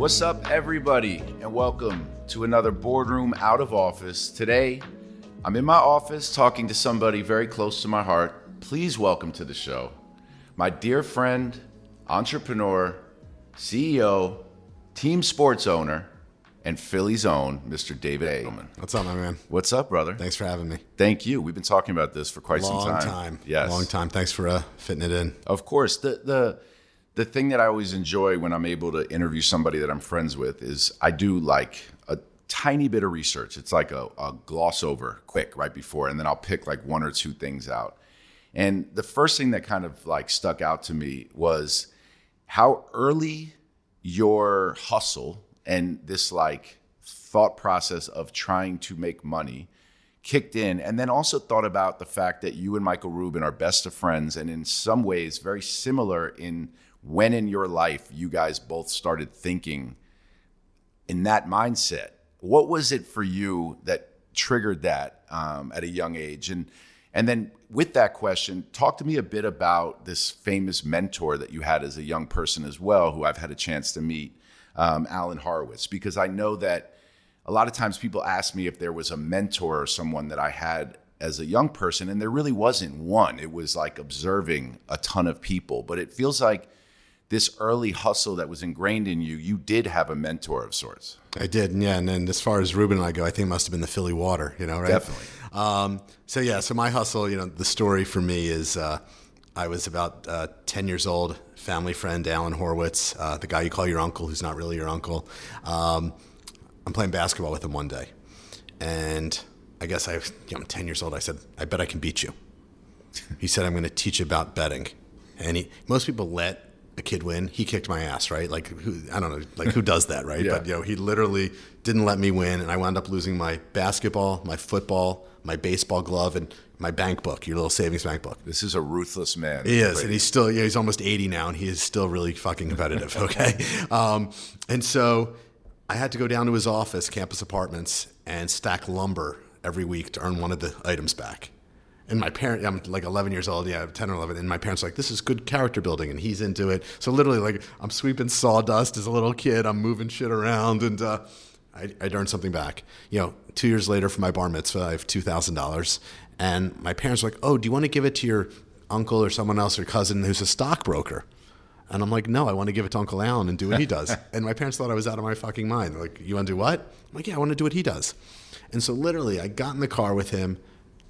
What's up, everybody, and welcome to another boardroom out of office. Today, I'm in my office talking to somebody very close to my heart. Please welcome to the show my dear friend, entrepreneur, CEO, team sports owner, and Philly's own Mr. David Adelman. What's up, my man? What's up, brother? Thanks for having me. Thank you. We've been talking about this for quite Long some time. Long time. Yes. Long time. Thanks for uh, fitting it in. Of course, the the the thing that I always enjoy when I'm able to interview somebody that I'm friends with is I do like a tiny bit of research. It's like a, a gloss over quick right before, and then I'll pick like one or two things out. And the first thing that kind of like stuck out to me was how early your hustle and this like thought process of trying to make money kicked in and then also thought about the fact that you and Michael Rubin are best of friends and in some ways very similar in when in your life you guys both started thinking in that mindset. What was it for you that triggered that um, at a young age? And and then with that question, talk to me a bit about this famous mentor that you had as a young person as well, who I've had a chance to meet, um, Alan Horwitz, because I know that a lot of times people ask me if there was a mentor or someone that I had as a young person, and there really wasn't one. It was like observing a ton of people, but it feels like this early hustle that was ingrained in you, you did have a mentor of sorts. I did, yeah. And then as far as Rubin and I go, I think it must have been the Philly water, you know, right? Definitely. Um, so yeah, so my hustle, you know, the story for me is uh, I was about uh, 10 years old, family friend Alan Horwitz, uh, the guy you call your uncle, who's not really your uncle. Um, I'm playing basketball with him one day, and I guess I, you know, I'm 10 years old. I said, I bet I can beat you. He said, I'm going to teach you about betting, and he, most people let a kid win. He kicked my ass, right? Like who, I don't know, like who does that, right? Yeah. But you know, he literally didn't let me win, and I wound up losing my basketball, my football, my baseball glove, and my bank book, your little savings bank book. This is a ruthless man. He is, and he's still yeah, he's almost 80 now, and he is still really fucking competitive. Okay, um, and so I had to go down to his office, campus apartments, and stack lumber every week to earn one of the items back. And my parent, I'm like 11 years old, yeah, 10 or 11, and my parents are like, this is good character building, and he's into it. So literally, like, I'm sweeping sawdust as a little kid, I'm moving shit around, and uh, I, I'd earn something back. You know, two years later for my bar mitzvah, I have $2,000, and my parents are like, oh, do you want to give it to your uncle or someone else or cousin who's a stockbroker? And I'm like, no, I want to give it to Uncle Alan and do what he does. and my parents thought I was out of my fucking mind. They're like, you want to do what? I'm like, yeah, I want to do what he does. And so literally, I got in the car with him,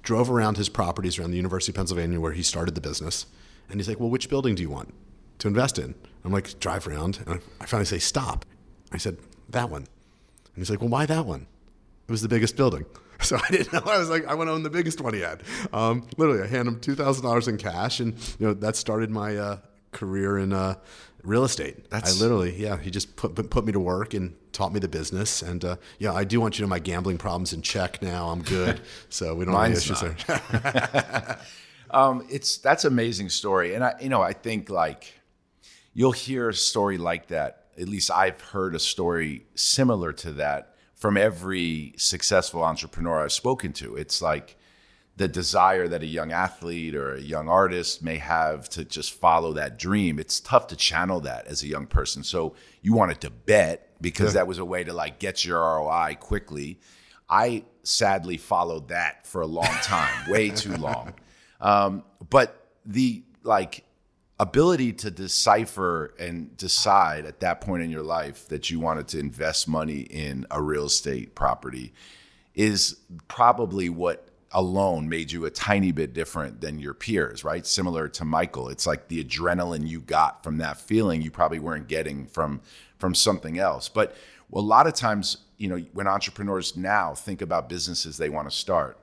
drove around his properties around the University of Pennsylvania where he started the business. And he's like, well, which building do you want to invest in? I'm like, drive around. And I finally say, stop. I said, that one. And he's like, well, why that one? It was the biggest building. So I didn't know. I was like, I want to own the biggest one he had. Um, literally, I hand him two thousand dollars in cash, and you know that started my uh, career in uh, real estate. That's- I literally, yeah, he just put put me to work and taught me the business. And uh, yeah, I do want you to know my gambling problems in check now. I'm good, so we don't have any issues not. there. Um, it's that's amazing story, and I, you know, I think like you'll hear a story like that. At least I've heard a story similar to that from every successful entrepreneur I've spoken to. It's like the desire that a young athlete or a young artist may have to just follow that dream. It's tough to channel that as a young person. So you wanted to bet because that was a way to like get your ROI quickly. I sadly followed that for a long time, way too long. Um, but the like ability to decipher and decide at that point in your life that you wanted to invest money in a real estate property is probably what alone made you a tiny bit different than your peers, right? Similar to Michael. It's like the adrenaline you got from that feeling you probably weren't getting from from something else. But a lot of times, you know, when entrepreneurs now think about businesses they want to start,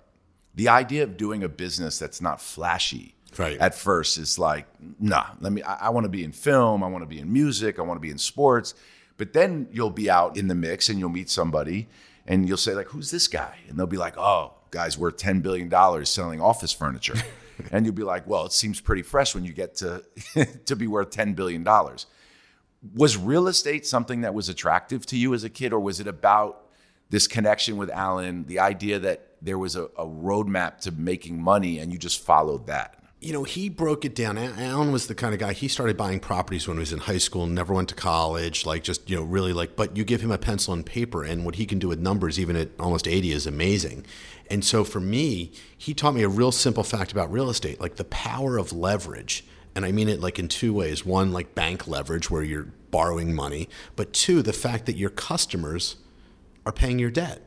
the idea of doing a business that's not flashy Right. at first is like, nah, let me, I, I want to be in film, I want to be in music, I want to be in sports. But then you'll be out in the mix and you'll meet somebody and you'll say, like, who's this guy? And they'll be like, oh, guy's worth $10 billion selling office furniture. and you'll be like, well, it seems pretty fresh when you get to, to be worth $10 billion. Was real estate something that was attractive to you as a kid, or was it about this connection with Alan, the idea that there was a, a roadmap to making money and you just followed that? you know, he broke it down. Alan was the kind of guy, he started buying properties when he was in high school, never went to college, like just, you know, really like, but you give him a pencil and paper, and what he can do with numbers, even at almost 80, is amazing. And so for me, he taught me a real simple fact about real estate, like the power of leverage. And I mean it like in two ways. One, like bank leverage, where you're borrowing money, but two, the fact that your customers are paying your debt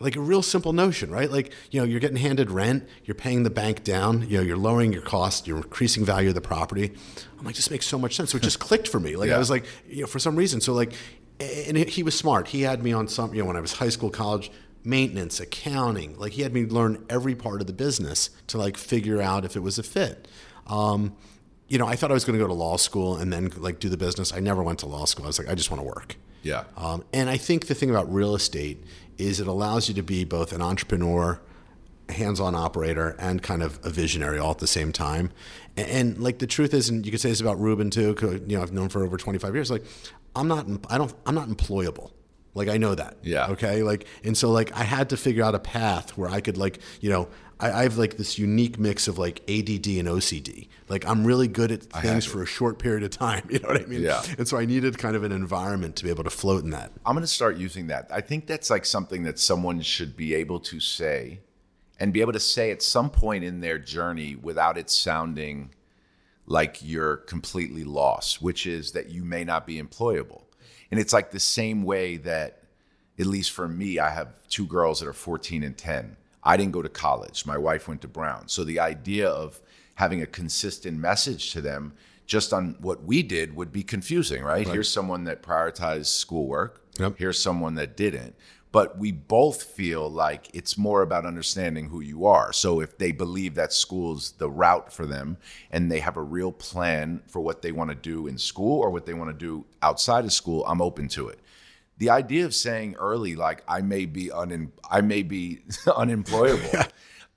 like a real simple notion, right? Like, you know, you're getting handed rent, you're paying the bank down, you know, you're lowering your cost, you're increasing value of the property. I'm like, this makes so much sense. So it just clicked for me. Like, yeah. I was like, you know, for some reason. So, like, and he was smart. He had me on some, you know, when I was high school, college, maintenance, accounting. Like, he had me learn every part of the business to like figure out if it was a fit. Um, you know, I thought I was going to go to law school and then like do the business. I never went to law school. I was like, I just want to work. Yeah. Um, and I think the thing about real estate is it allows you to be both an entrepreneur, hands-on operator, and kind of a visionary all at the same time. And, and like the truth is, and you could say this about Rubin too. You know, I've known for over 25 years. Like, I'm not, I don't, I'm not employable. Like I know that. Yeah. Okay. Like, and so like I had to figure out a path where I could like, you know, I, I, have like this unique mix of like ADD and OCD. Like I'm really good at things for a short period of time. You know what I mean? Yeah. And so I needed kind of an environment to be able to float in that. I'm going to start using that. I think that's like something that someone should be able to say and be able to say at some point in their journey without it sounding like you're completely lost, which is that you may not be employable. And it's like the same way that, at least for me, I have two girls that are 14 and 10. I didn't go to college. My wife went to Brown. So the idea of having a consistent message to them just on what we did would be confusing, right? right. Here's someone that prioritized schoolwork. Yep. Here's someone that didn't but we both feel like it's more about understanding who you are. So if they believe that school's the route for them and they have a real plan for what they want to do in school or what they want to do outside of school, I'm open to it. The idea of saying early like I may be un I may be unemployable.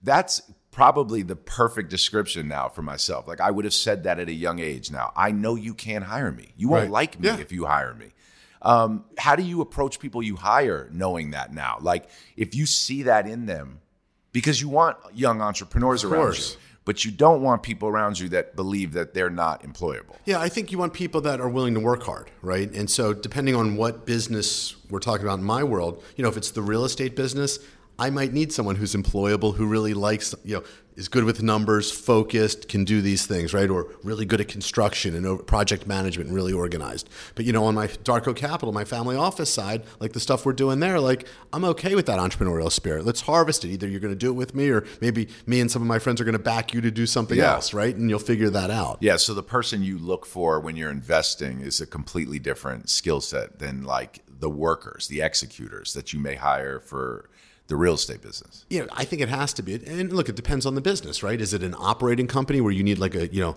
That's probably the perfect description now for myself. Like I would have said that at a young age now. I know you can't hire me. You won't right. like me yeah. if you hire me. Um, how do you approach people you hire knowing that now? Like, if you see that in them, because you want young entrepreneurs around you, but you don't want people around you that believe that they're not employable. Yeah, I think you want people that are willing to work hard, right? And so, depending on what business we're talking about in my world, you know, if it's the real estate business, I might need someone who's employable, who really likes, you know, is good with numbers, focused, can do these things, right? Or really good at construction and project management and really organized. But, you know, on my Darco Capital, my family office side, like the stuff we're doing there, like I'm okay with that entrepreneurial spirit. Let's harvest it. Either you're going to do it with me or maybe me and some of my friends are going to back you to do something yeah. else, right? And you'll figure that out. Yeah. So the person you look for when you're investing is a completely different skill set than like the workers, the executors that you may hire for the real estate business? Yeah, I think it has to be. And look, it depends on the business, right? Is it an operating company where you need like a, you know,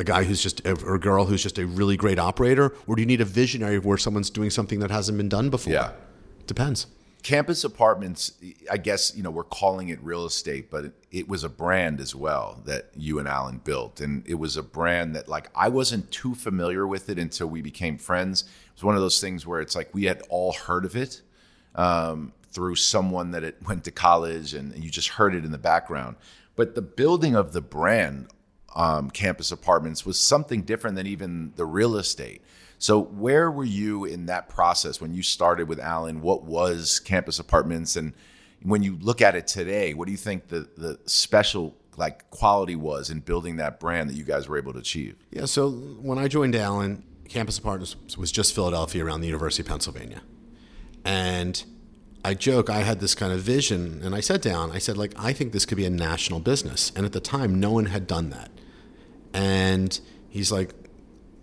a guy who's just or a girl who's just a really great operator, or do you need a visionary where someone's doing something that hasn't been done before? Yeah, depends. Campus apartments, I guess you know we're calling it real estate, but it, it was a brand as well that you and Alan built, and it was a brand that like I wasn't too familiar with it until we became friends. It was one of those things where it's like we had all heard of it, um, through someone that it went to college and you just heard it in the background. But the building of the brand, um, campus apartments, was something different than even the real estate. So, where were you in that process when you started with Alan? What was campus apartments? And when you look at it today, what do you think the, the special like quality was in building that brand that you guys were able to achieve? Yeah. So, when I joined Alan, campus apartments was just Philadelphia around the University of Pennsylvania. And I joke, I had this kind of vision, and I sat down. I said, like, I think this could be a national business. And at the time, no one had done that. And he's like,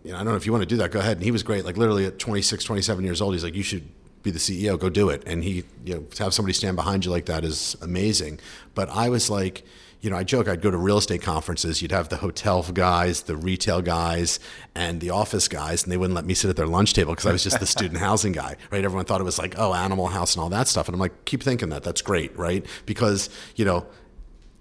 you know, I don't know if you want to do that, go ahead. And he was great. Like, literally at 26, 27 years old, he's like, you should be the CEO, go do it. And he, you know, to have somebody stand behind you like that is amazing. But I was like, you know, I joke I'd go to real estate conferences. You'd have the hotel guys, the retail guys, and the office guys, and they wouldn't let me sit at their lunch table because I was just the student housing guy, right? Everyone thought it was like, oh, Animal House and all that stuff. And I'm like, keep thinking that. That's great, right? Because, you know,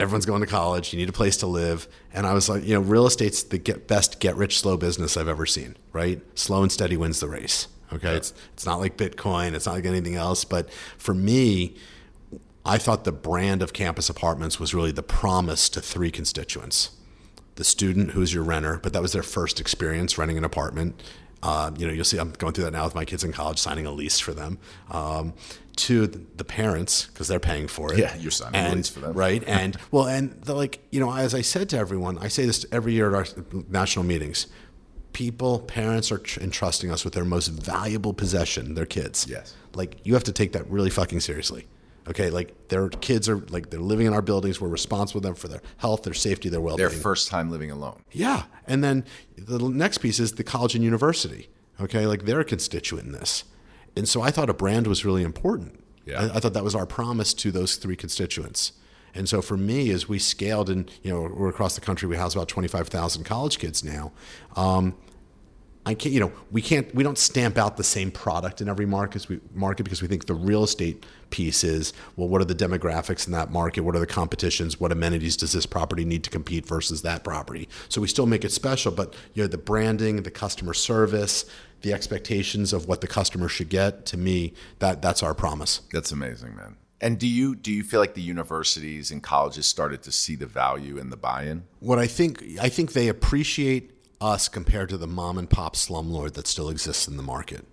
everyone's going to college. You need a place to live. And I was like, you know, real estate's the get, best get rich slow business I've ever seen, right? Slow and steady wins the race. Okay. Yeah. It's, it's not like Bitcoin, it's not like anything else. But for me, I thought the brand of campus apartments was really the promise to three constituents. the student who's your renter, but that was their first experience renting an apartment. Uh, you know, you'll see I'm going through that now with my kids in college, signing a lease for them. Um, to the parents because they're paying for it. Yeah, you're signing and, a lease for them, right? And well, and the, like you know, as I said to everyone, I say this every year at our national meetings. People, parents are tr- entrusting us with their most valuable possession, their kids. Yes. Like you have to take that really fucking seriously. Okay, like their kids are like they're living in our buildings. We're responsible for them for their health, their safety, their well-being. Their first time living alone. Yeah. And then the next piece is the college and university. Okay. Like they're a constituent in this. And so I thought a brand was really important. Yeah. I, I thought that was our promise to those three constituents. And so for me, as we scaled and, you know, we're across the country, we house about 25,000 college kids now. Um, I can't, you know, we can't, we don't stamp out the same product in every market, we, market because we think the real estate piece is, well, what are the demographics in that market? What are the competitions? What amenities does this property need to compete versus that property? So we still make it special, but you know, the branding, the customer service, the expectations of what the customer should get, to me, that that's our promise. That's amazing, man. And do you do you feel like the universities and colleges started to see the value in the buy-in? What I think, I think they appreciate us compared to the mom and pop slumlord that still exists in the market.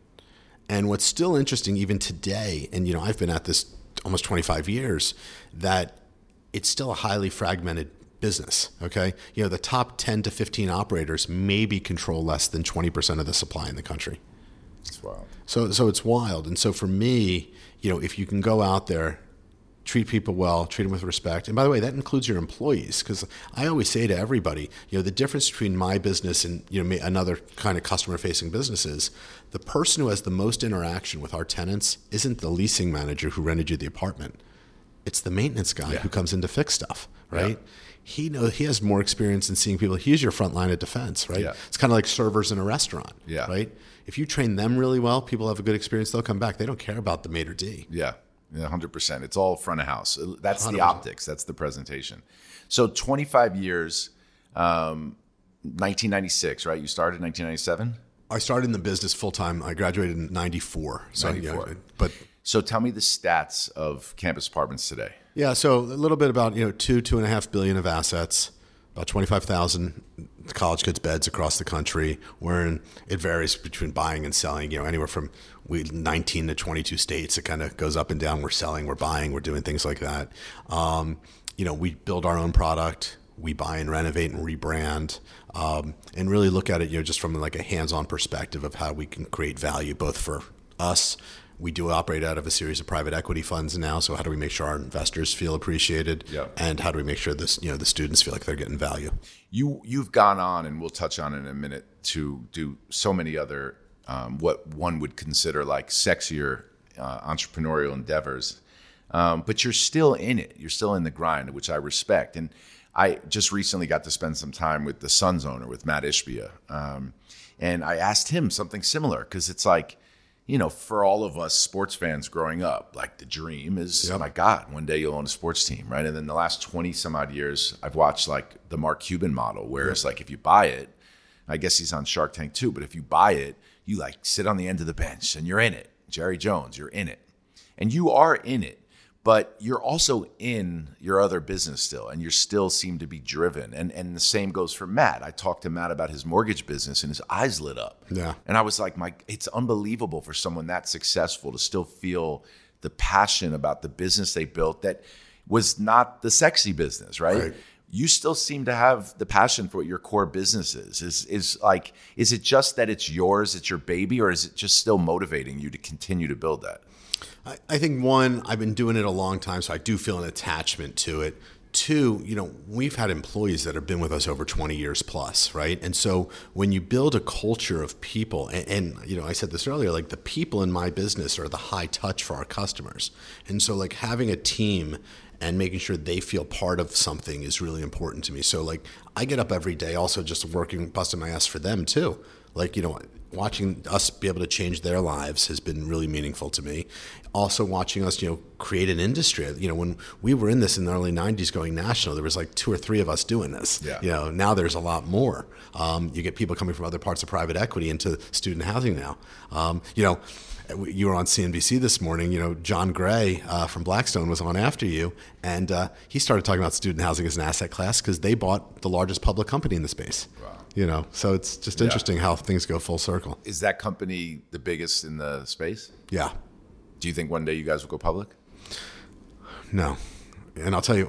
And what's still interesting, even today, and you know, I've been at this almost 25 years, that it's still a highly fragmented business. Okay, you know, the top 10 to 15 operators maybe control less than 20% of the supply in the country. That's wild. So, so it's wild. And so for me, you know, if you can go out there, treat people well, treat them with respect. And by the way, that includes your employees because I always say to everybody, you know, the difference between my business and you know another kind of customer-facing business is the person who has the most interaction with our tenants isn't the leasing manager who rented you the apartment. It's the maintenance guy Yeah. who comes in to fix stuff, right? Yeah. He know he has more experience in seeing people. He's your front line of defense, right? Yeah. It's kind of like servers in a restaurant, Yeah. right? If you train them really well, people have a good experience. They'll come back. They don't care about the or D. Yeah, yeah, hundred percent. It's all front of house. That's the 100%. optics. That's the presentation. So twenty five years, um, nineteen ninety six, right? You started in nineteen ninety seven. I started in the business full time. I graduated in '94. So, yeah, 94. but So tell me the stats of campus apartments today. yeah, so a little bit about you know two two and a half billion of assets, about twenty five thousand college kids beds across the country. We're in it varies between buying and selling. You know, anywhere from we nineteen to twenty two states. It kind of goes up and down. We're selling, we're buying, we're doing things like that. Um, you know, we build our own product. We buy and renovate and rebrand, um, and really look at it, you know, just from like a hands-on perspective of how we can create value both for us. We do operate out of a series of private equity funds now. So how do we make sure our investors feel appreciated, Yeah. and how do we make sure this, you know, the students feel like they're getting value? You you've gone on, and we'll touch on it in a minute to do so many other um, what one would consider like sexier uh, entrepreneurial endeavors. Um, but you're still in it. You're still in the grind, which I respect. And I just recently got to spend some time with the Suns owner, with Matt Ishbia, um, and I asked him something similar because it's like, you know, for all of us sports fans growing up, like the dream is, Yep. my God, one day you'll own a sports team, right? And then the last twenty some odd years, I've watched like the Mark Cuban model, where it's like if you buy it, I guess he's on Shark Tank too, but if you buy it, you like sit on the end of the bench and you're in it. Jerry Jones, you're in it. And you are in it, but you're also in your other business still and you still seem to be driven. And and the same goes for Matt. I talked to Matt about his mortgage business and his eyes lit up. Yeah. And I was like, my it's unbelievable for someone that successful to still feel the passion about the business they built that was not the sexy business, right? Right. You still seem to have the passion for what your core business is. Is is like, is it just that it's yours, it's your baby, or is it just still motivating you to continue to build that? I, I think one, I've been doing it a long time, so I do feel an attachment to it. Two, you know, we've had employees that have been with us over 20 years plus, right? And so when you build a culture of people, and, and you know, I said this earlier, like the people in my business are the high touch for our customers. And so, like, having a team and making sure they feel part of something is really important to me. So, like, I get up every day also just working, busting my ass for them too. Like, you know, watching us be able to change their lives has been really meaningful to me. Also, watching us, you know, create an industry. You know, when we were in this in the early '90s, going national, there was like two or three of us doing this. Yeah. You know, now there's a lot more. Um, you get people coming from other parts of private equity into student housing now. Um, you know, you were on CNBC this morning. You know, Jon Gray uh, from Blackstone was on after you, and uh, he started talking about student housing as an asset class because they bought the largest public company in the space. Wow. You know, so it's just interesting how things go full circle. Is that company the biggest in the space? Yeah. Do you think one day you guys will go public? No, and I'll tell you,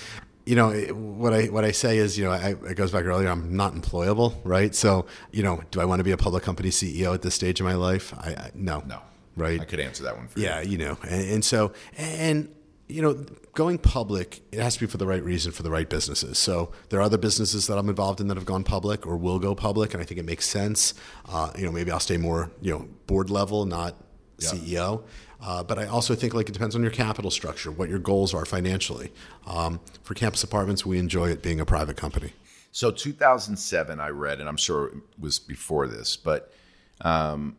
you know, what I what I say is, you know, I, it goes back earlier. I'm not employable, right? So, you know, do I want to be a public company CEO at this stage of my life? I, I no, No. right? I could answer that one for you. Yeah, you. you know, and, and so and you know, going public, it has to be for the right reason for the right businesses. So there are other businesses that I'm involved in that have gone public or will go public, and I think it makes sense. Uh, you know, maybe I'll stay more, you know, board level, not Yeah. CEO. Uh, but I also think like it depends on your capital structure, what your goals are financially. Um, for campus apartments, we enjoy it being a private company. So 2007, I read, and I'm sure it was before this, but um,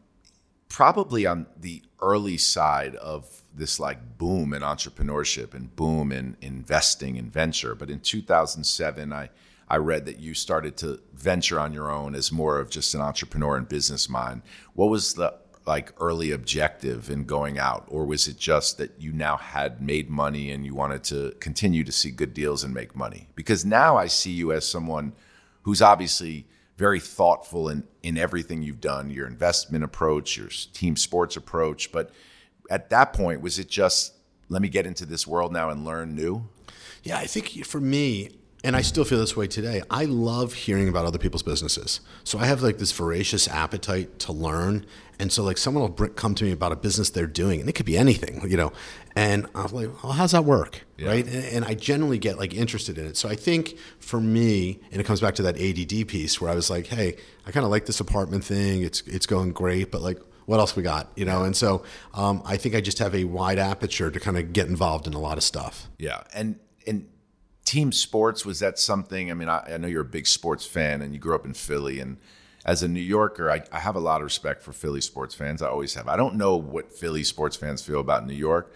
probably on the early side of this like boom in entrepreneurship and boom in investing in venture. But in 2007, I I read that you started to venture on your own as more of just an entrepreneur and business mind. What was the like early objective in going out, or was it just that you now had made money and you wanted to continue to see good deals and make money? Because now I see you as someone who's obviously very thoughtful in, in everything you've done, your investment approach, your team sports approach. But at that point, was it just let me get into this world now and learn new? Yeah, I think for me, and I still feel this way today, I love hearing about other people's businesses. So I have like this voracious appetite to learn. And so, like, someone will come to me about a business they're doing, and it could be anything, you know. And I'm like, well, how's that work? Yeah. Right. And, and I generally get like interested in it. So I think for me, and it comes back to that ADD piece where I was like, hey, I kind of like this apartment thing. It's, it's going great, but like, what else we got? You know, and so um, I think I just have a wide aperture to kind of get involved in a lot of stuff. Yeah, and and team sports was that something? I mean, I, I know you're a big sports fan, and you grew up in Philly. And as a New Yorker, I, I have a lot of respect for Philly sports fans. I always have. I don't know what Philly sports fans feel about New York,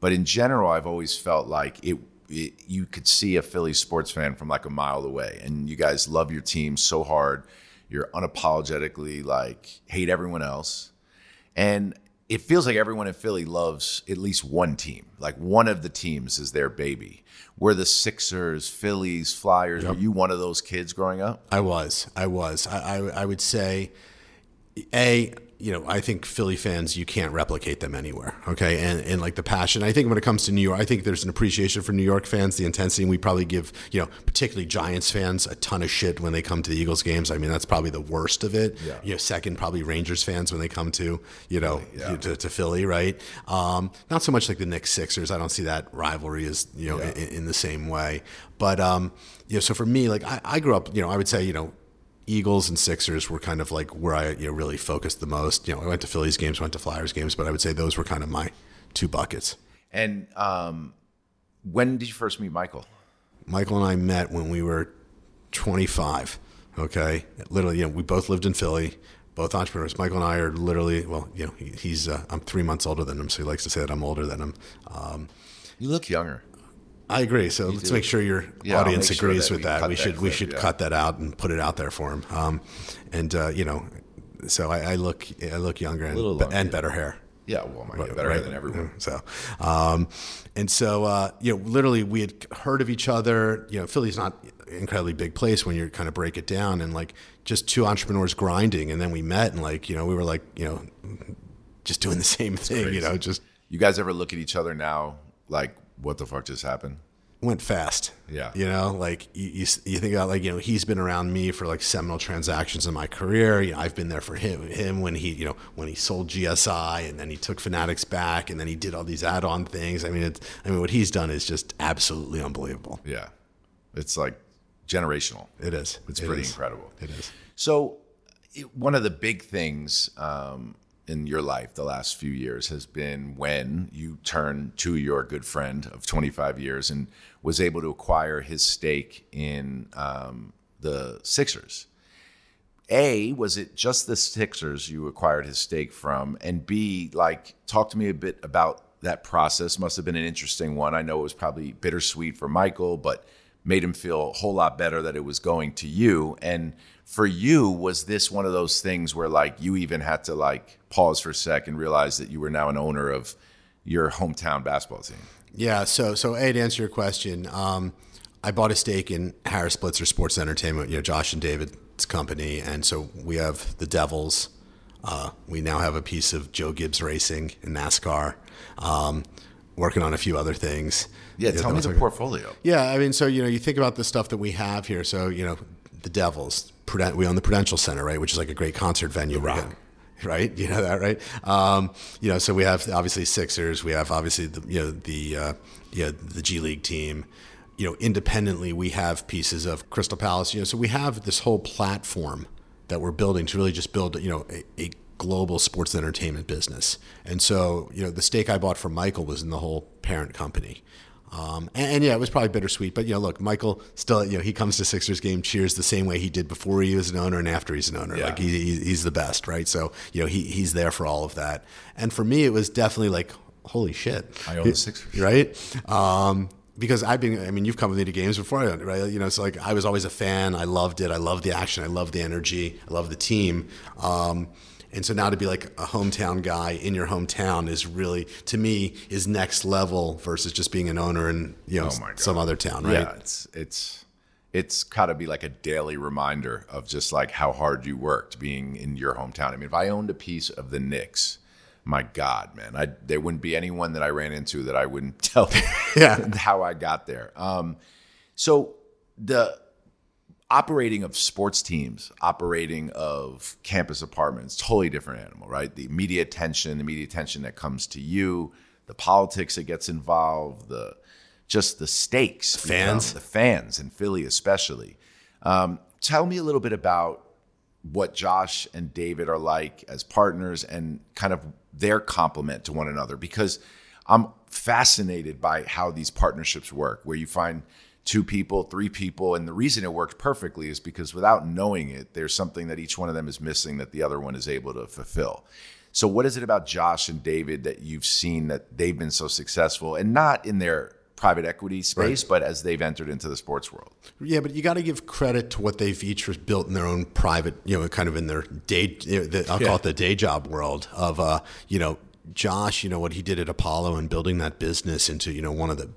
but in general, I've always felt like it. it you could see a Philly sports fan from like a mile away, and you guys love your team so hard. You're unapologetically like hate everyone else. And it feels like everyone in Philly loves at least one team. Like one of the teams is their baby. We're the Sixers, Phillies, Flyers. Were you one of those kids growing up? I was. I was. I, I, I would say, A, you know, I think Philly fans, you can't replicate them anywhere. Okay. And, and like the passion, I think when it comes to New York, I think there's an appreciation for New York fans, the intensity. And we probably give, you know, particularly Giants fans a ton of shit when they come to the Eagles games. I mean, that's probably the worst of it. Yeah. You know, second, probably Rangers fans when they come to, you know, yeah. to, to Philly, right? Um, not so much like the Knicks Sixers. I don't see that rivalry as, you know, Yeah. in, in the same way. But, um, you know, so for me, like I, I grew up, you know, I would say, you know, Eagles and Sixers were kind of like where I you know, really focused the most. You know, I went to Phillies games, went to Flyers games, but I would say those were kind of my two buckets. And um, when did you first meet Michael? Michael and I met when we were 25. Okay, literally, you know, we both lived in Philly, both entrepreneurs. Michael and I are literally, well, you know, he, he's uh, I'm three months older than him, so he likes to say that I'm older than him. Um, You look younger. I agree. So let's do. make sure your Yeah, audience make sure agrees that with we that. We that should we clip, should yeah. cut that out and put it out there for him. Um, and uh, you know, so I, I look I look younger and, longer, and better hair. Yeah, well, my God, better right? than everyone. So, um, and so uh, you know, literally, we had heard of each other. You know, Philly's not an incredibly big place when you kind of break it down, and like just two entrepreneurs grinding, and then we met, and like you know, we were like you know, just doing the same thing. You know, just You guys ever look at each other now like, what the fuck just happened? went fast. Yeah. You know, like you, you, you think about like, you know, he's been around me for like seminal transactions in my career. You know, I've been there for him, him when he, you know, when he sold GSI and then he took Fanatics back and then he did all these add-on things. I mean, it's, I mean, what he's done is just absolutely unbelievable. Yeah, it's like generational. It is. It's It pretty is. incredible. It is. So, it, one of the big things um, in your life the last few years has been when you turned to your good friend of 25 years and was able to acquire his stake in um, the Sixers. A, was it just the Sixers you acquired his stake from? And B, like, talk to me a bit about that process. Must have been an interesting one. I know it was probably bittersweet for Michael, but made him feel a whole lot better that it was going to you. And for you, was this one of those things where like you even had to like pause for a sec and realize that you were now an owner of your hometown basketball team? Yeah. So, so A, to answer your question, um, I bought a stake in Harris Blitzer Sports Entertainment, you know, Josh and David's company. And so we have the Devils. Uh, we now have a piece of Joe Gibbs Racing in NASCAR, um, working on a few other things. Yeah, tell me the portfolio. Yeah, I mean, so you know, you think about the stuff that we have here. So you know, the Devils. We own the Prudential Center, right, which is like a great concert venue. Rock. Right, you know that, right? Um, you know, so we have obviously Sixers. We have obviously the you know the uh, you know, the G League team. You know, independently, we have pieces of Crystal Palace. You know, so we have this whole platform that we're building to really just build you know a, a global sports and entertainment business. And so you know, the stake I bought from Michael was in the whole parent company. Um, and, and yeah, it was probably bittersweet. But you know, look, Michael still, you know, he comes to Sixers game, cheers the same way he did before he was an owner and after he's an owner. Yeah. Like he, he, he's the best, right? So you know, he he's there for all of that. And for me, it was definitely like, holy shit, I own the Sixers. right? Um, because I've been, I mean, you've come with me to games before, right? You know, it's like I was always a fan. I loved it. I loved the action. I loved the energy. I loved the team. Um, and so now to be like a hometown guy in your hometown is really, to me, is next level versus just being an owner in you know Oh some other town, right? Yeah, it's it's it's got to be like a daily reminder of just like how hard you worked being in your hometown. I mean, if I owned a piece of the Knicks, my God, man, I there wouldn't be anyone that I ran into that I wouldn't tell Yeah. how I got there. Um, so the operating of sports teams, operating of campus apartments, totally different animal, right? The media attention, the media attention that comes to you, the politics that gets involved, the just the stakes, the Fans. become- the fans in Philly especially. Um, tell me a little bit about what Josh and David are like as partners and kind of their complement to one another because I'm fascinated by how these partnerships work where you find two people, three people and the reason it works perfectly is because without knowing it there's something that each one of them is missing that the other one is able to fulfill. So what is it about Josh and David that you've seen that they've been so successful and not in their private equity space but as they've entered into the sports world? Yeah, but you got to give credit to what they've each built in their own private, you know, kind of in their day. You know, the, I'll Yeah. call it the day job world of, uh, you know, Josh, you know what he did at Apollo and building that business into you know one of the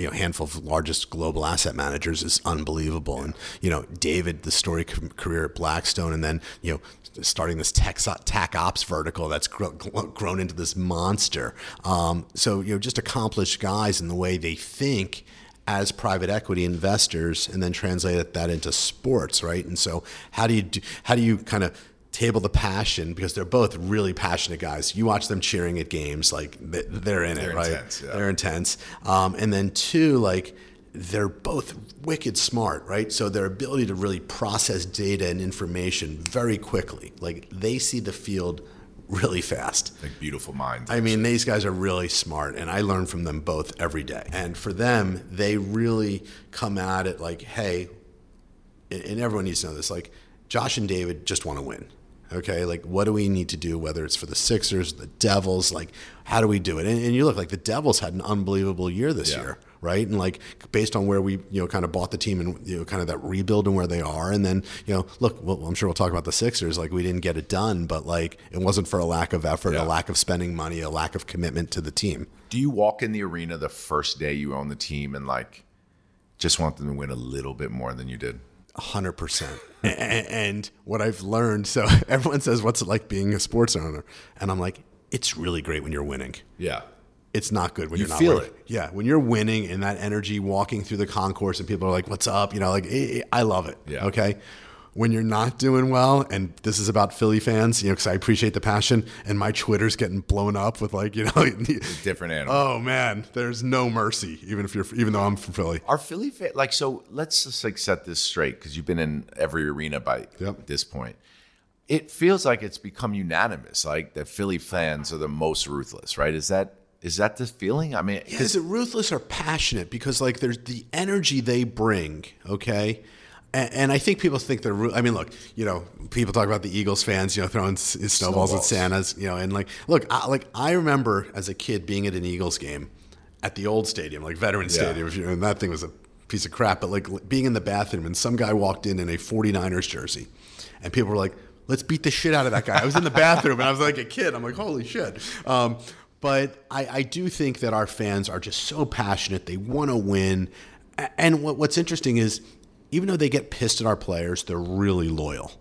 you know handful of largest global asset managers is unbelievable. And you know David, the story career at Blackstone, and then you know starting this tech tac ops vertical that's gro- grown into this monster. Um, so you know just accomplished guys in the way they think as private equity investors and then translate that into sports, right? And so how do you do, how do you kind of table the passion because they're both really passionate guys. You watch them cheering at games, like they- they're in They're it, right? intense, yeah. They're intense. Um, and then two, like they're both wicked smart, right? So their ability to really process data and information very quickly, like they see the field really fast. Like beautiful minds. I mean, these guys are really smart, and I learn from them both every day. And for them, they really come at it like, hey, and everyone needs to know this like, Josh and David just want to win. Okay, like what do we need to do? Whether it's for the Sixers, the Devils, like how do we do it? And, and you look like the Devils had an unbelievable year this Yeah. year, right? And like based on where we you know kind of bought the team and you know kind of that rebuild and where they are, and then you know look, well, I'm sure we'll talk about the Sixers. Like we didn't get it done, but like it wasn't for a lack of effort, Yeah. a lack of spending money, a lack of commitment to the team. Do you walk in the arena the first day you own the team and like just want them to win a little bit more than you did? Hundred percent. And what I've learned, so everyone says, "What's it like being a sports owner?" And I'm like, "It's really great when you're winning. Yeah. It's not good when You are not feel winning. it. Yeah, when you're winning and that energy, walking through the concourse, and people are like, "What's up?" You know, like I love it. Yeah. Okay. When you're not doing well, and this is about Philly fans, you know, because I appreciate the passion, and my Twitter's getting blown up with like, you know, Different animal. oh man, there's no mercy, even if you're, even though I'm from Philly. Are Philly fa- like so? Let's just like set this straight because you've been in every arena by Yep. this point. It feels like it's become unanimous, like that Philly fans are the most ruthless, right? Is that is that the feeling? I mean, Is it ruthless or passionate? Because like there's the energy they bring, okay? And, and I think people think they're. I mean, look, you know, people talk about the Eagles fans, you know, throwing s- snowballs, at Santas, you know, and like, look, I, like I remember as a kid being at an Eagles game at the old stadium, like Veteran Stadium, if you and that thing was a piece of crap. But like being in the bathroom and some guy walked in in a 49ers jersey, and people were like, "Let's beat the shit out of that guy." I was in the bathroom and I was like a kid. I'm like, "Holy shit!" Um, but I, I do think that our fans are just so passionate. They want to win. And what, what's interesting is, even though they get pissed at our players, they're really loyal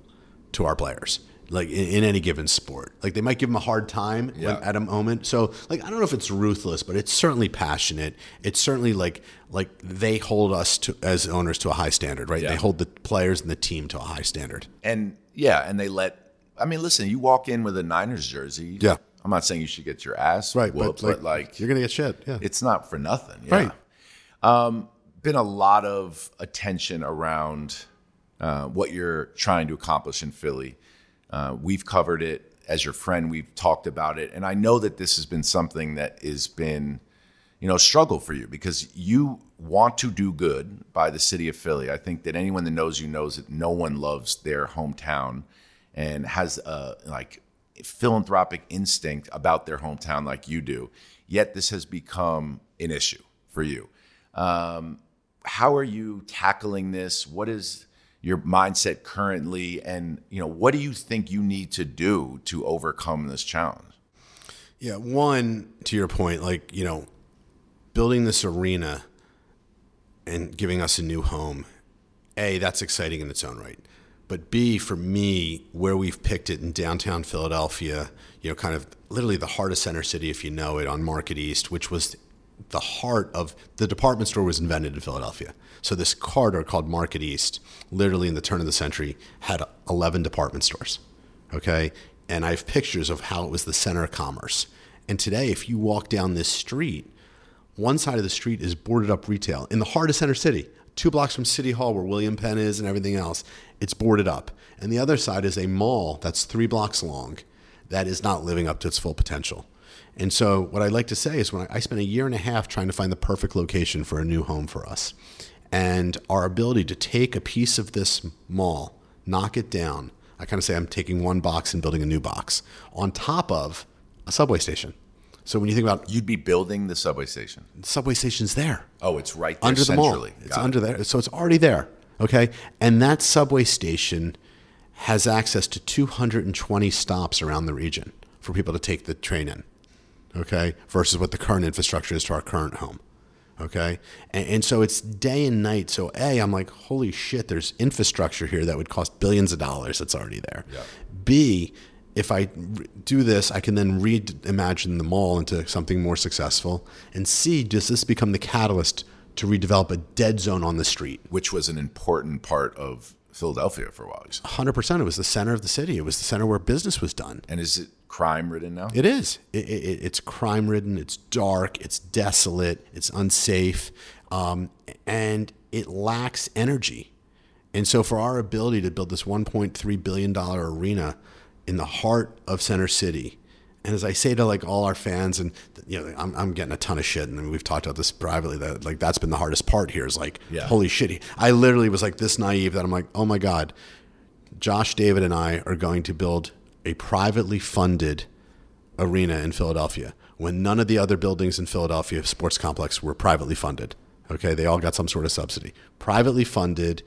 to our players. Like in, in any given sport, like they might give them a hard time when, at a moment. So, like I don't know if it's ruthless, but it's certainly passionate. It's certainly like like they hold us to as owners to a high standard, right? Yeah. They hold the players and the team to a high standard. And yeah, and they let. I mean, listen, you walk in with a Niners jersey. Yeah. I'm not saying you should get your ass Right, whooped, but but like, like, you're gonna get shit. Yeah, it's not for nothing. Yeah. Right. Um, been a lot of attention around uh, what you're trying to accomplish in Philly. Uh, we've covered it as your friend. We've talked about it, and I know that this has been something that has been, you know, a struggle for you because you want to do good by the city of Philly. I think that anyone that knows you knows that no one loves their hometown and has a like philanthropic instinct about their hometown like you do. Yet this has become an issue for you. Um, how are you tackling this? What is your mindset currently, and you know what do you think you need to do to overcome this challenge? Yeah, one to your point, like you know, building this arena and giving us a new home. A, that's exciting in its own right. But B, for me, where we've picked it in downtown Philadelphia, you know, kind of literally the heart of Center City, if you know it, on Market East, which was the heart of the department store was invented in Philadelphia. So this corridor called Market East, literally in the turn of the century, had 11 department stores. Okay. And I have pictures of how it was the center of commerce. And today, if you walk down this street, one side of the street is boarded up retail in the heart of Center City, two blocks from City Hall where William Penn is and everything else. It's boarded up. And the other side is a mall that's three blocks long that is not living up to its full potential. And so, what I'd like to say is when I, I spent a year and a half trying to find the perfect location for a new home for us, and our ability to take a piece of this mall, knock it down. I kind of say I'm taking one box and building a new box on top of a subway station. So when you think about You'd be building the subway station. the subway station's there Oh, it's right there under the mall. centrally. It's Got it. under there, so it's already there. Okay, and that subway station has access to 220 stops around the region for people to take the train in. Okay, versus what the current infrastructure is to our current home. Okay, and, and so it's day and night. So a, I'm like, holy shit, there's infrastructure here that would cost billions of dollars. That's already there. Yeah. B, if I do this, I can then reimagine the mall into something more successful. And C, does this become the catalyst to redevelop a dead zone on the street? Which was an important part of Philadelphia for a while. you said. 100%. It was the center of the city. It was the center where business was done. And is it crime ridden now? It is. It, it, it's crime ridden. It's dark. It's desolate. It's unsafe. Um, and it lacks energy. And so, for our ability to build this $1.3 billion arena in the heart of Center City, and as I say to like all our fans, and you know, I'm, I'm getting a ton of shit, and we've talked about this privately. That like that's been the hardest part here. Is like, Yeah. holy shit! I literally was like this naive that I'm like, oh my god, Josh, David, and I are going to build a privately funded arena in Philadelphia when none of the other buildings in Philadelphia sports complex were privately funded. Okay, they all got some sort of subsidy. Privately funded,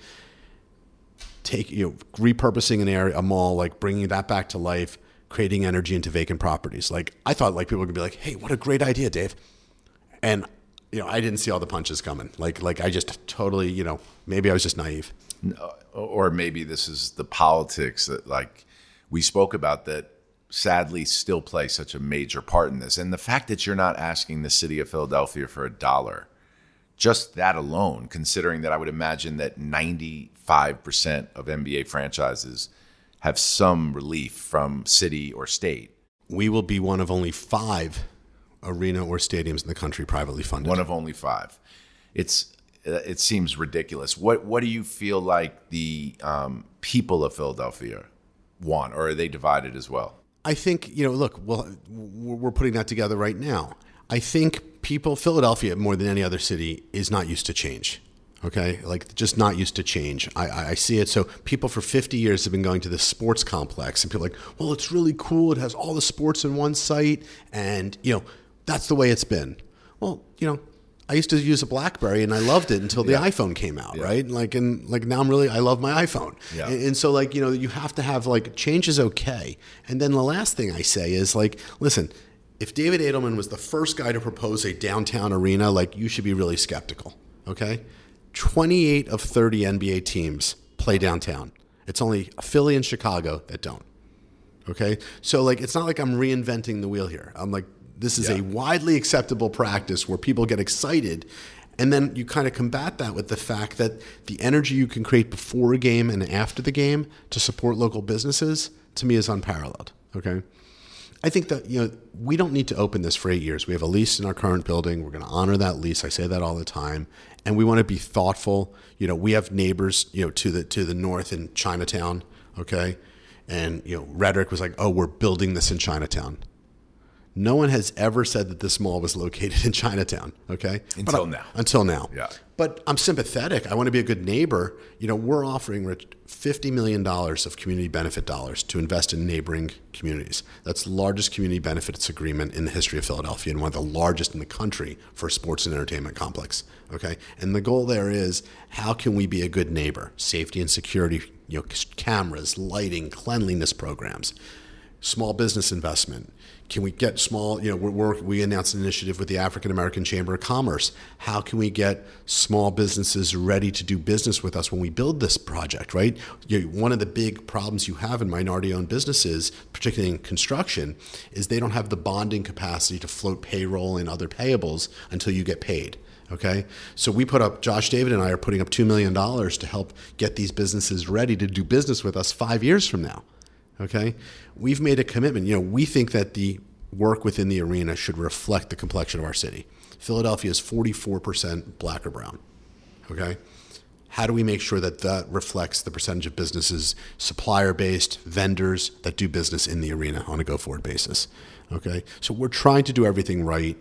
take you know, repurposing an area, a mall, like bringing that back to life, creating energy into vacant properties. Like I thought, like people gonna be like, "Hey, what a great idea, Dave," and you know, I didn't see all the punches coming. Like, like I just totally, you know, maybe I was just naive. Uh, or maybe this is the politics that like we spoke about that sadly still play such a major part in this and the fact that you're not asking the city of philadelphia for a dollar just that alone considering that i would imagine that 95% of nba franchises have some relief from city or state We will be one of only five arena or stadiums in the country privately funded. one of only five. It's it seems ridiculous. What what do you feel like the um, people of Philadelphia want, or are they divided as well? I think you know. Look, well, we're putting that together right now. I think people, Philadelphia, more than any other city, is not used to change. Okay, like just not used to change. I, I see it. So people for 50 years have been going to this sports complex, and people like, well, it's really cool. It has all the sports in one site, and you know, that's the way it's been. Well, you know, I used to use a BlackBerry and I loved it until the iPhone came out, right? Like and like now I'm really I love my iPhone. Yeah. And, and so like you know you have to have like change is okay. And then the last thing I say is like listen, if David Adelman was the first guy to propose a downtown arena, like you should be really skeptical. Okay, 28 of 30 NBA teams play downtown. It's only Philly and Chicago that don't. Okay. So like it's not like I'm reinventing the wheel here. I'm like this is Yeah. a widely acceptable practice where people get excited and then you kind of combat that with the fact that the energy you can create before a game and after the game to support local businesses to me is unparalleled. Okay. I think that you know we don't need to open this for eight years. We have a lease in our current building. We're going to honor that lease. I say that all the time, and we want to be thoughtful. You know, we have neighbors, you know, to the to the north in Chinatown. Okay, and you know, rhetoric was like, "Oh, we're building this in Chinatown." No one has ever said that this mall was located in Chinatown. Okay, Until I- now. Until now. Yeah. But I'm sympathetic. I want to be a good neighbor. You know, we're offering $50 million of community benefit dollars to invest in neighboring communities. That's the largest community benefits agreement in the history of Philadelphia and one of the largest in the country for a sports and entertainment complex. Okay. And the goal there is how can we be a good neighbor? Safety and security, you know, cameras, lighting, cleanliness programs small business investment. Can we get small? You know, we're, we announced an initiative with the African American Chamber of Commerce. How can we get small businesses ready to do business with us when we build this project? Right. You, one of the big problems you have in minority-owned businesses, particularly in construction, is they don't have the bonding capacity to float payroll and other payables until you get paid. Okay, so we put up. Josh David and I are putting up two million dollars to help get these businesses ready to do business with us five years from now. Okay, we've made a commitment. You know, we think that the work within the arena should reflect the complexion of our city. Philadelphia is 44% black or brown. Okay, how do we make sure that that reflects the percentage of businesses, supplier based, vendors that do business in the arena on a go forward basis? Okay, so we're trying to do everything right.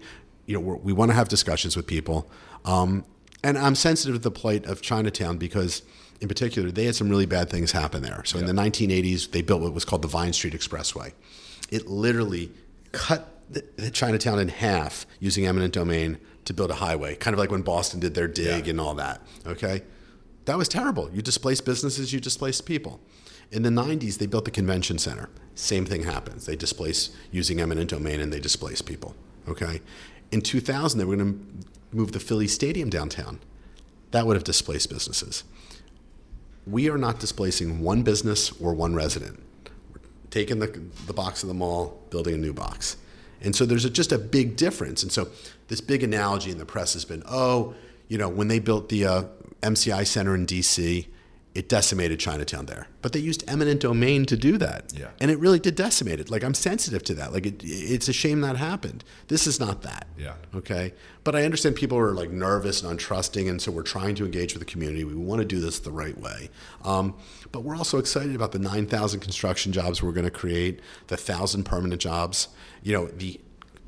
You know, we want to have discussions with people. Um, and I'm sensitive to the plight of Chinatown because, in particular, they had some really bad things happen there. So in the 1980s, they built what was called the Vine Street Expressway. It literally cut the, the Chinatown in half using eminent domain to build a highway, kind of like when Boston did their dig Yeah. and all that. Okay, that was terrible. You displaced businesses, you displaced people. In the 90s, they built the convention center. Same thing happens. They displace using eminent domain and they displace people. Okay. In 2000, they were going to move the Phillies Stadium downtown. That would have displaced businesses. We are not displacing one business or one resident. We're taking the, the box of the mall, building a new box. And so there's a, just a big difference. And so this big analogy in the press has been, oh, you know, when they built the uh, MCI Center in DC, it decimated Chinatown there. But they used eminent domain to do that. Yeah. And it really did decimate it. Like I'm sensitive to that. Like it, it's a shame that happened. This is not that. Yeah. Okay. But I understand people are like nervous and untrusting, and so we're trying to engage with the community. We want to do this the right way. Um, but we're also excited about the 9,000 construction jobs we're going to create, the thousand permanent jobs. You know, the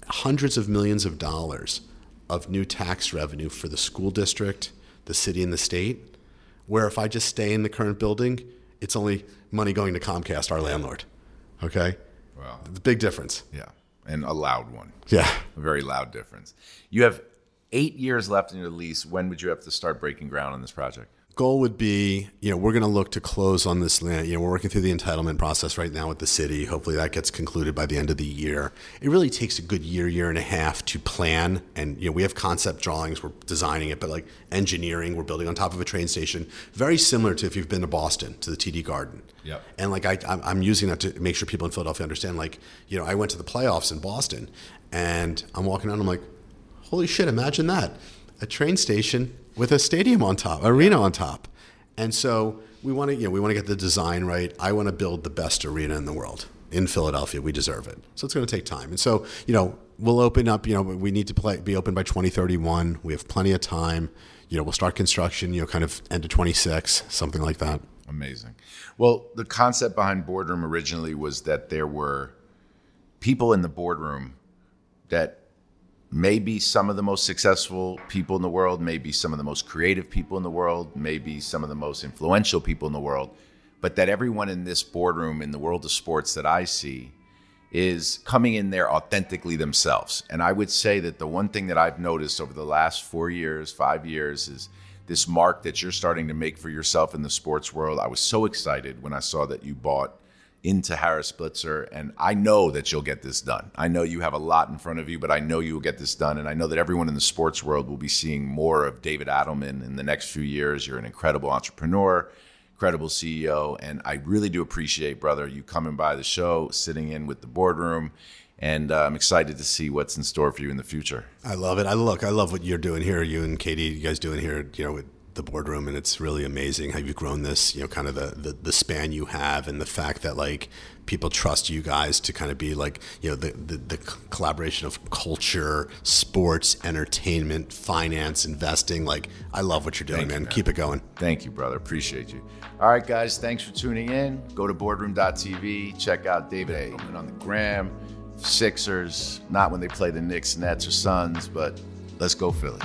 hundreds of millions of dollars of new tax revenue for the school district, the city, and the state. Where if I just stay in the current building, it's only money going to Comcast, our landlord. Okay. Wow. The big difference. Yeah. And a loud one. Yeah. A very loud difference. You have eight years left in your lease. When would you have to start breaking ground on this project? Goal would be, you know, we're going to look to close on this land. You know, we're working through the entitlement process right now with the city. Hopefully that gets concluded by the end of the year. It really takes a good year, year and a half to plan. And, you know, we have concept drawings, we're designing it, but like engineering, we're building on top of a train station. Very similar to if you've been to Boston, to the TD Garden. Yep. And like I, I'm- using that to make sure people in Philadelphia understand. Like, you know, I went to the playoffs in Boston, and I'm walking out. I'm like, holy shit! Imagine that, a train station with a stadium on top, arena on top. And so we want to, you know, we want to get the design right. I want to build the best arena in the world in Philadelphia. We deserve it. So it's going to take time. And so, you know, we'll open up. You know, we need to play, be open by 2031. We have plenty of time. You know, we'll start construction. You know, kind of end of 26, something like that. Amazing. Well, the concept behind Boardroom originally was that there were people in the boardroom that maybe some of the most successful people in the world, maybe some of the most creative people in the world, maybe some of the most influential people in the world, but that everyone in this boardroom in the world of sports that I see is coming in there authentically themselves. And I would say that the one thing that I've noticed over the last four years, five years, is this mark that you're starting to make for yourself in the sports world. I was so excited when I saw that you bought into Harris Blitzer, and I know that you'll get this done. I know you have a lot in front of you, but I know you will get this done, and I know that everyone in the sports world will be seeing more of David Adelman in the next few years. You're an incredible entrepreneur, incredible CEO, and I really do appreciate, brother, you coming by the show, sitting in with the boardroom. And uh, I'm excited to see what's in store for you in the future. I love it. I look. I love what you're doing here. You and KD, you guys doing here. You know, with the boardroom and it's really amazing how you've grown this you know kind of the, the, the span you have and the fact that like people trust you guys to kind of be like you know the, the, the collaboration of culture sports entertainment finance investing like i love what you're doing man. You, man. keep it going. Thank you brother. Appreciate you. All right guys thanks for tuning in. Go to boardroom.tv check out david Adelman on the gram. Sixers not when they play the knicks nets or suns but let's go philly